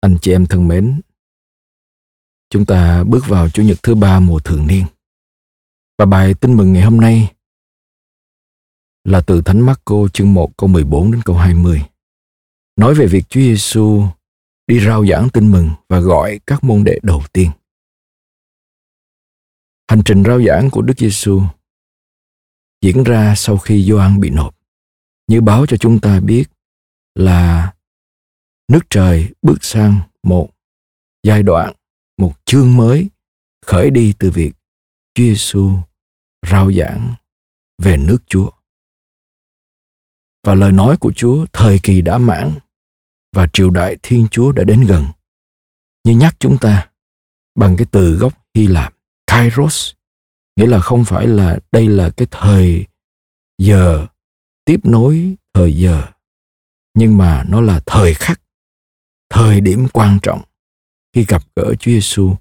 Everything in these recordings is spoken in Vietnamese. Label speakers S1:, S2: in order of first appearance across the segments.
S1: Anh chị em thân mến, chúng ta bước vào Chủ nhật thứ ba mùa thường niên. Và bài tin mừng ngày hôm nay là từ Thánh Marco chương 1 câu 14 đến câu 20. Nói về việc Chúa Giêsu đi rao giảng tin mừng và gọi các môn đệ đầu tiên. Hành trình rao giảng của Đức Giêsu diễn ra sau khi Gioan bị nộp, như báo cho chúng ta biết là nước trời bước sang một giai đoạn, một chương mới khởi đi từ việc Chúa Giêsu rao giảng về nước Chúa. Và lời nói của Chúa thời kỳ đã mãn và triều đại Thiên Chúa đã đến gần. Như nhắc chúng ta bằng cái từ gốc Hy Lạp, Kairos, nghĩa là không phải là đây là cái thời giờ tiếp nối thời giờ, nhưng mà nó là thời khắc, thời điểm quan trọng khi gặp gỡ Chúa Giêsu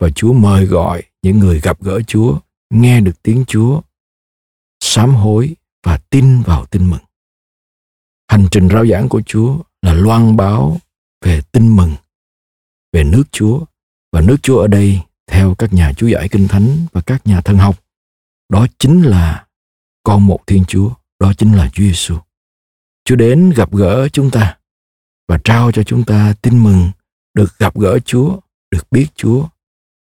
S1: và Chúa mời gọi những người gặp gỡ Chúa nghe được tiếng Chúa, sám hối và tin vào tin mừng. Hành trình rao giảng của Chúa là loan báo về tin mừng, về nước Chúa và nước Chúa ở đây theo các nhà chú giải kinh thánh và các nhà thân học đó chính là con một Thiên Chúa, đó chính là Chúa Giêsu. Chúa đến gặp gỡ chúng ta và trao cho chúng ta tin mừng được gặp gỡ Chúa, được biết Chúa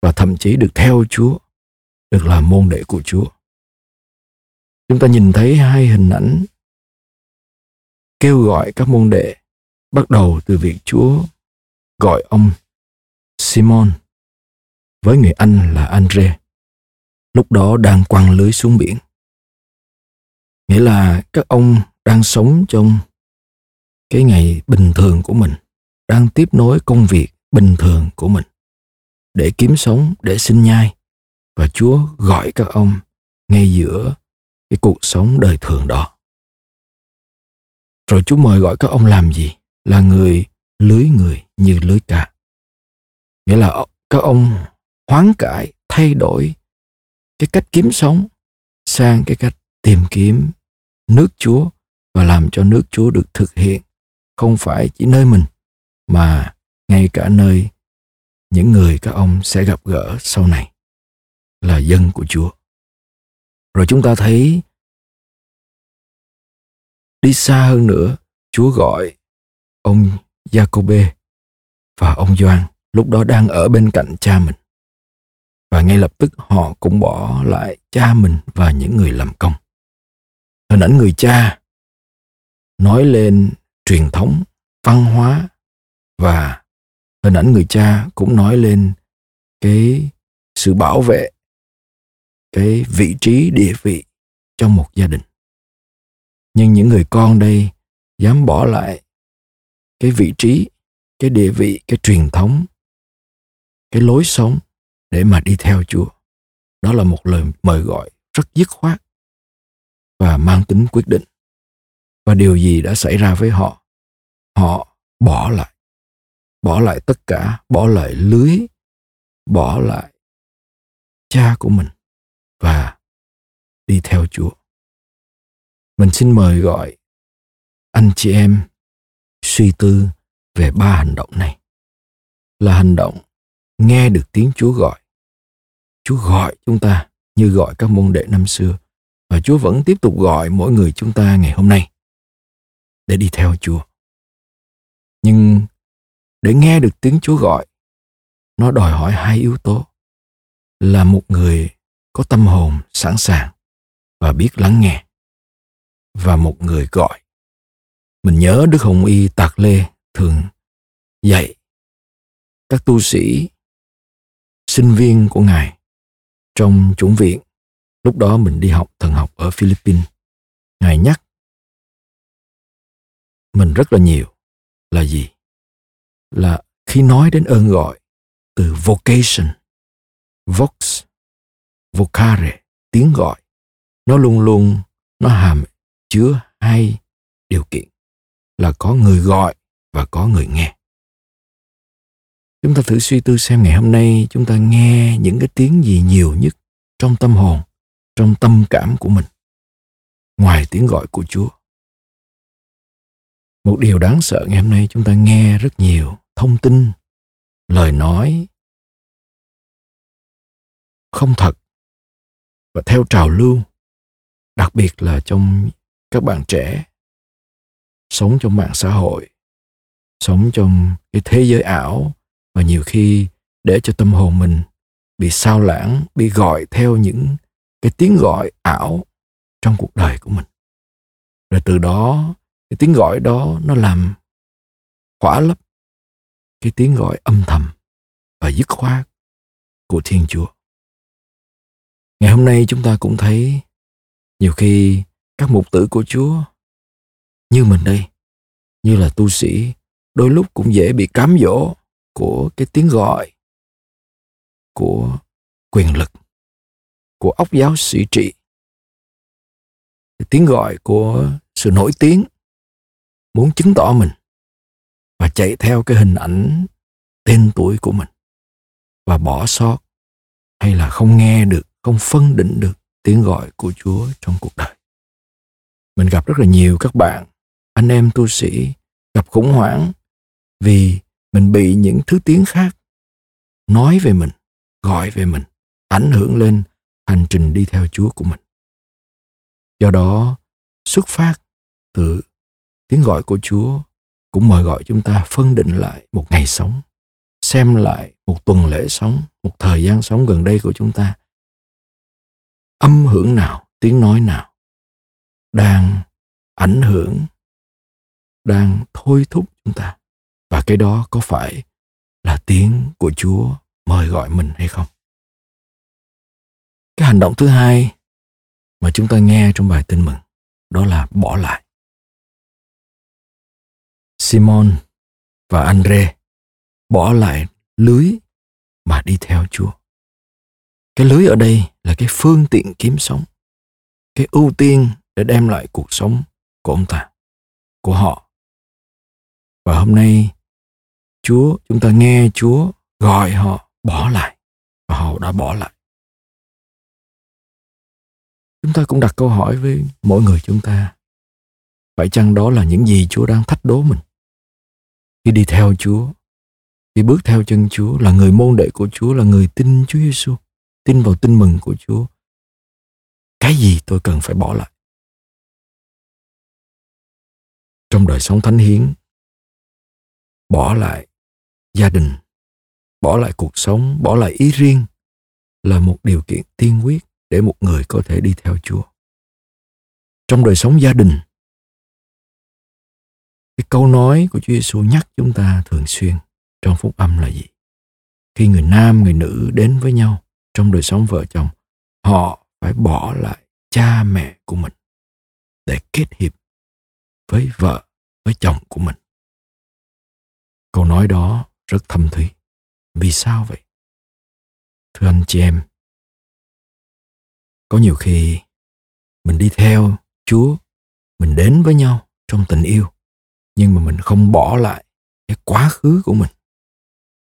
S1: và thậm chí được theo Chúa, được làm môn đệ của Chúa. Chúng ta nhìn thấy hai hình ảnh kêu gọi các môn đệ bắt đầu từ việc Chúa gọi ông Simon với người Anh là Andre. Lúc đó đang quăng lưới xuống biển. Nghĩa là các ông đang sống trong cái ngày bình thường của mình, đang tiếp nối công việc bình thường của mình để kiếm sống, để sinh nhai. Và Chúa gọi các ông ngay giữa cái cuộc sống đời thường đó. Rồi Chúa mời gọi các ông làm gì? Là người lưới người như lưới cá. Nghĩa là các ông hoán cải, thay đổi cái cách kiếm sống sang cái cách tìm kiếm nước Chúa và làm cho nước Chúa được thực hiện không phải chỉ nơi mình mà ngay cả nơi những người các ông sẽ gặp gỡ sau này là dân của Chúa. Rồi chúng ta thấy đi xa hơn nữa, Chúa gọi ông Jacobe và ông Gioan lúc đó đang ở bên cạnh cha mình và ngay lập tức họ cũng bỏ lại cha mình và những người làm công. Hình ảnh người cha nói lên truyền thống, văn hóa và hình ảnh người cha cũng nói lên cái sự bảo vệ cái vị trí địa vị trong một gia đình. Nhưng những người con đây dám bỏ lại cái vị trí, cái địa vị, cái truyền thống, cái lối sống để mà đi theo Chúa. Đó là một lời mời gọi rất dứt khoát và mang tính quyết định. Và điều gì đã xảy ra với họ? Họ bỏ lại. Bỏ lại tất cả, bỏ lại lưới, bỏ lại cha của mình và đi theo Chúa. Mình xin mời gọi anh chị em suy tư về ba hành động này. Là hành động nghe được tiếng Chúa gọi Chúa gọi chúng ta như gọi các môn đệ năm xưa và Chúa vẫn tiếp tục gọi mỗi người chúng ta ngày hôm nay để đi theo Chúa. Nhưng để nghe được tiếng Chúa gọi, nó đòi hỏi hai yếu tố là một người có tâm hồn sẵn sàng và biết lắng nghe và một người gọi. Mình nhớ Đức Hồng Y Tạc Lê thường dạy các tu sĩ sinh viên của Ngài trong chủng viện lúc đó mình đi học thần học ở philippines ngài nhắc mình rất là nhiều là gì là khi nói đến ơn gọi từ vocation vox vocare tiếng gọi nó luôn luôn nó hàm chứa hai điều kiện là có người gọi và có người nghe Chúng ta thử suy tư xem ngày hôm nay chúng ta nghe những cái tiếng gì nhiều nhất trong tâm hồn, trong tâm cảm của mình. Ngoài tiếng gọi của Chúa. Một điều đáng sợ ngày hôm nay chúng ta nghe rất nhiều thông tin, lời nói không thật và theo trào lưu, đặc biệt là trong các bạn trẻ sống trong mạng xã hội, sống trong cái thế giới ảo và nhiều khi để cho tâm hồn mình bị sao lãng, bị gọi theo những cái tiếng gọi ảo trong cuộc đời của mình. Rồi từ đó cái tiếng gọi đó nó làm khỏa lấp cái tiếng gọi âm thầm và dứt khoát của thiên chúa. Ngày hôm nay chúng ta cũng thấy nhiều khi các mục tử của chúa như mình đây, như là tu sĩ, đôi lúc cũng dễ bị cám dỗ của cái tiếng gọi của quyền lực, của óc giáo sĩ trị. Cái tiếng gọi của sự nổi tiếng muốn chứng tỏ mình và chạy theo cái hình ảnh tên tuổi của mình và bỏ sót hay là không nghe được, không phân định được tiếng gọi của chúa trong cuộc đời. Mình gặp rất là nhiều các bạn, anh em tu sĩ gặp khủng hoảng vì mình bị những thứ tiếng khác nói về mình, gọi về mình, ảnh hưởng lên hành trình đi theo chúa của mình. Do đó, xuất phát từ tiếng gọi của chúa cũng mời gọi chúng ta phân định lại một ngày sống, xem lại một tuần lễ sống, một thời gian sống gần đây của chúng ta. Âm hưởng nào, tiếng nói nào đang ảnh hưởng, đang thôi thúc chúng ta? Và cái đó có phải là tiếng của chúa mời gọi mình hay không? Cái hành động thứ hai mà chúng ta nghe trong bài tin mừng đó là bỏ lại simon và andre bỏ lại lưới mà đi theo chúa. Cái lưới ở đây là cái phương tiện kiếm sống, cái ưu tiên để đem lại cuộc sống của ông ta, của họ. Và hôm nay, chúa, chúng ta nghe chúa gọi họ bỏ lại và họ đã bỏ lại. Chúng ta cũng đặt câu hỏi với mỗi người chúng ta. Phải chăng đó là những gì chúa đang thách đố mình? Khi đi theo chúa, khi bước theo chân chúa, là người môn đệ của chúa, là người tin chúa giêsu tin vào tin mừng của chúa. Cái gì tôi cần phải bỏ lại? Trong đời sống thánh hiến, bỏ lại gia đình, bỏ lại cuộc sống, bỏ lại ý riêng là một điều kiện tiên quyết để một người có thể đi theo chúa. Trong đời sống gia đình cái câu nói của Chúa Giêsu nhắc chúng ta thường xuyên trong phúc âm là gì? Khi người nam, người nữ đến với nhau trong đời sống vợ chồng, họ phải bỏ lại cha mẹ của mình để kết hiệp với vợ, với chồng của mình. Câu nói đó rất thâm thúy. Vì sao vậy? Thưa anh chị em, có nhiều khi mình đi theo Chúa, mình đến với nhau trong tình yêu, nhưng mà mình không bỏ lại cái quá khứ của mình.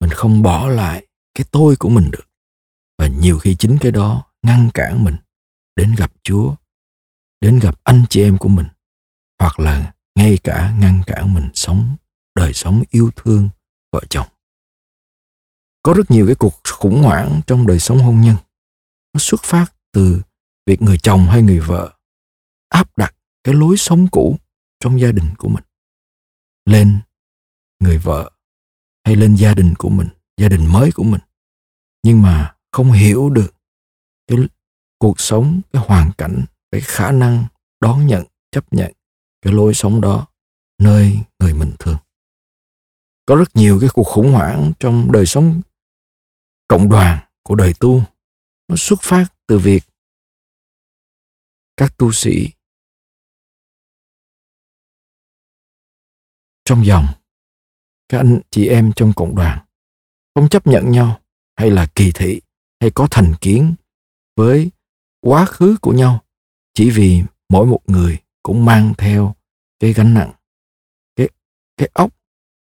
S1: Mình không bỏ lại cái tôi của mình được. Và nhiều khi chính cái đó ngăn cản mình đến gặp Chúa, đến gặp anh chị em của mình, hoặc là ngay cả ngăn cản mình sống đời sống yêu thương vợ chồng. Có rất nhiều cái cuộc khủng hoảng trong đời sống hôn nhân. Nó xuất phát từ việc người chồng hay người vợ áp đặt cái lối sống cũ trong gia đình của mình lên người vợ hay lên gia đình của mình, gia đình mới của mình. Nhưng mà không hiểu được cái cuộc sống, cái hoàn cảnh, cái khả năng đón nhận, chấp nhận cái lối sống đó nơi người mình thương có rất nhiều cái cuộc khủng hoảng trong đời sống cộng đoàn của đời tu. Nó xuất phát từ việc các tu sĩ trong dòng các anh chị em trong cộng đoàn không chấp nhận nhau hay là kỳ thị hay có thành kiến với quá khứ của nhau, chỉ vì mỗi một người cũng mang theo cái gánh nặng, cái cái ốc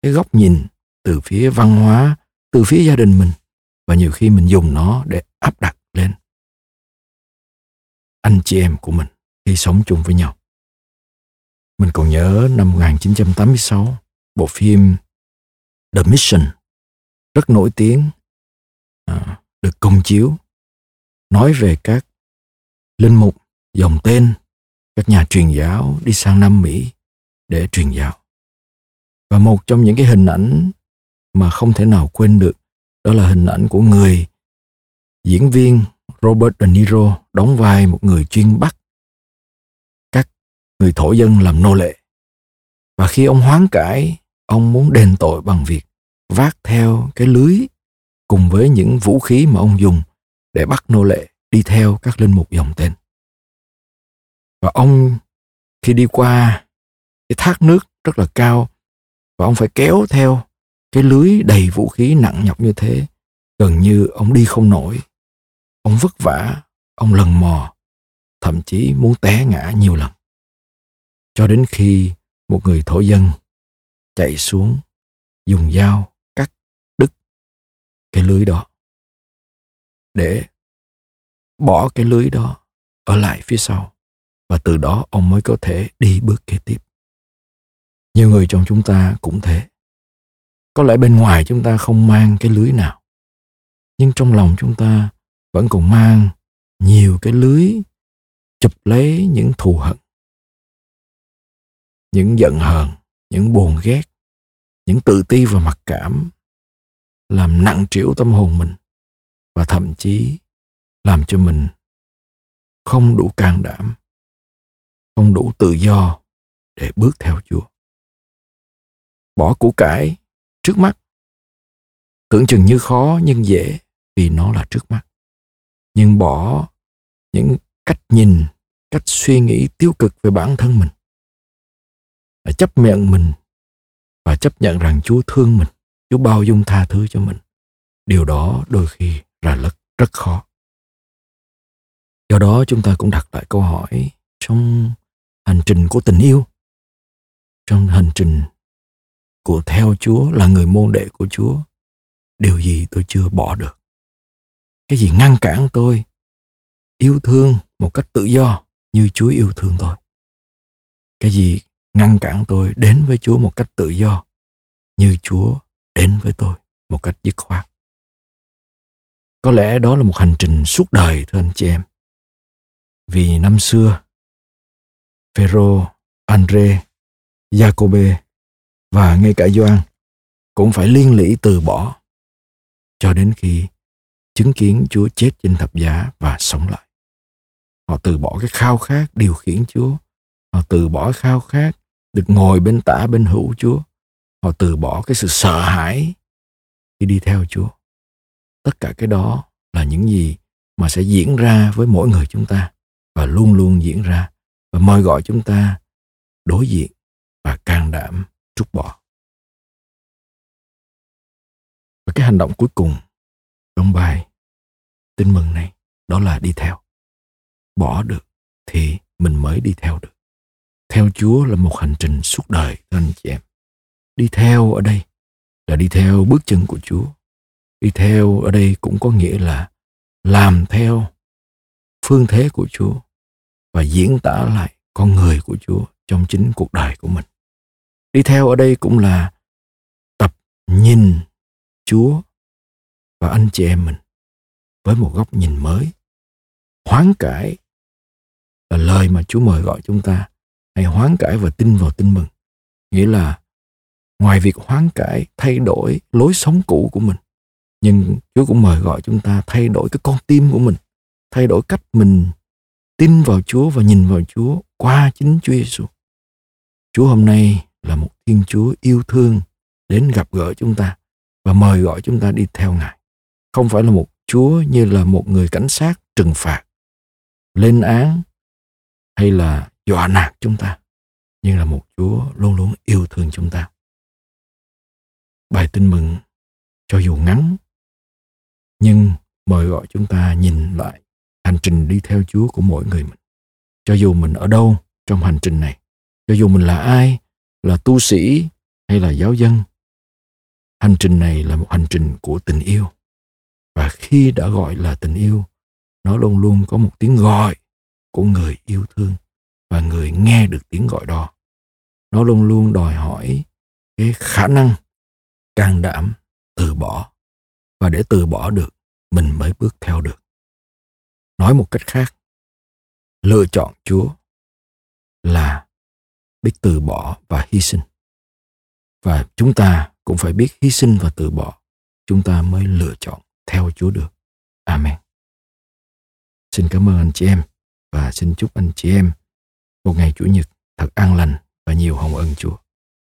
S1: cái góc nhìn từ phía văn hóa, từ phía gia đình mình và nhiều khi mình dùng nó để áp đặt lên anh chị em của mình khi sống chung với nhau. Mình còn nhớ năm 1986, bộ phim The Mission rất nổi tiếng à, được công chiếu nói về các linh mục dòng tên các nhà truyền giáo đi sang Nam Mỹ để truyền giáo. Và một trong những cái hình ảnh mà không thể nào quên được đó là hình ảnh của người diễn viên Robert De Niro đóng vai một người chuyên bắt người thổ dân làm nô lệ. Và khi ông hoán cải, ông muốn đền tội bằng việc vác theo cái lưới cùng với những vũ khí mà ông dùng để bắt nô lệ đi theo các linh mục dòng tên. Và ông khi đi qua cái thác nước rất là cao và ông phải kéo theo cái lưới đầy vũ khí nặng nhọc như thế gần như ông đi không nổi ông vất vả ông lần mò thậm chí muốn té ngã nhiều lần cho đến khi một người thổ dân chạy xuống dùng dao cắt đứt cái lưới đó, để bỏ cái lưới đó ở lại phía sau. Và từ đó ông mới có thể đi bước kế tiếp. Nhiều người trong chúng ta cũng thế. Có lẽ bên ngoài chúng ta không mang cái lưới nào, nhưng trong lòng chúng ta vẫn còn mang nhiều cái lưới chụp lấy những thù hận những giận hờn, những buồn ghét, những tự ti và mặc cảm, làm nặng trĩu tâm hồn mình và thậm chí làm cho mình không đủ can đảm, không đủ tự do để bước theo chúa. Bỏ củ cải trước mắt. Tưởng chừng như khó nhưng dễ vì nó là trước mắt. Nhưng bỏ những cách nhìn, cách suy nghĩ tiêu cực về bản thân mình và chấp nhận mình và chấp nhận rằng chúa thương mình, chúa bao dung tha thứ cho mình. Điều đó đôi khi là rất rất khó. Do đó chúng ta cũng đặt lại câu hỏi trong hành trình của tình yêu, trong hành trình của theo Chúa, là người môn đệ của Chúa, điều gì tôi chưa bỏ được? Cái gì ngăn cản tôi yêu thương một cách tự do như Chúa yêu thương tôi? Cái gì ngăn cản tôi đến với Chúa một cách tự do như Chúa đến với tôi một cách dứt khoát có lẽ đó là một hành trình suốt đời thưa anh chị em vì năm xưa Phêrô, Andre, Jacobe và ngay cả Gioan cũng phải liên lỉ từ bỏ cho đến khi chứng kiến Chúa chết trên thập giá và sống lại. Họ từ bỏ cái khao khát điều khiển Chúa. Họ từ bỏ khao khát được ngồi bên tả, bên hữu Chúa. Họ từ bỏ cái sự sợ hãi khi đi theo Chúa. Tất cả cái đó là những gì mà sẽ diễn ra với mỗi người chúng ta và luôn luôn diễn ra và mời gọi chúng ta đối diện và can đảm trút bỏ. Và cái hành động cuối cùng trong bài tin mừng này đó là đi theo. Bỏ được thì mình mới đi theo được. Theo Chúa là một hành trình suốt đời anh chị em. Đi theo ở đây là đi theo bước chân của Chúa. Đi theo ở đây cũng có nghĩa là làm theo phương thế của Chúa và diễn tả lại con người của Chúa trong chính cuộc đời của mình. Đi theo ở đây cũng là tập nhìn Chúa và anh chị em mình với một góc nhìn mới. Hoán cải là lời mà Chúa mời gọi chúng ta hãy hoán cải và tin vào tin mừng. Nghĩa là ngoài việc hoán cải thay đổi lối sống cũ của mình nhưng Chúa cũng mời gọi chúng ta thay đổi cái con tim của mình thay đổi cách mình tin vào Chúa và nhìn vào Chúa qua chính Chúa Giêsu. Chúa hôm nay là một Thiên Chúa yêu thương đến gặp gỡ chúng ta và mời gọi chúng ta đi theo Ngài. Không phải là một Chúa như là một người cảnh sát trừng phạt, lên án hay là dọa nạt chúng ta, nhưng là một Chúa luôn luôn yêu thương chúng ta. Bài tin mừng cho dù ngắn nhưng mời gọi chúng ta nhìn lại hành trình đi theo Chúa của mỗi người mình. Cho dù mình ở đâu trong hành trình này, cho dù mình là ai, là tu sĩ hay là giáo dân, hành trình này là một hành trình của tình yêu. Và khi đã gọi là tình yêu, nó luôn luôn có một tiếng gọi của người yêu thương và người nghe được tiếng gọi đó. Nó luôn luôn đòi hỏi cái khả năng can đảm từ bỏ và để từ bỏ được, mình mới bước theo được. Nói một cách khác, lựa chọn chúa là biết từ bỏ và hy sinh. Và chúng ta cũng phải biết hy sinh và từ bỏ, chúng ta mới lựa chọn theo chúa được. Amen. Xin cảm ơn anh chị em và xin chúc anh chị em một ngày chủ nhật thật an lành và nhiều hồng ân chúa.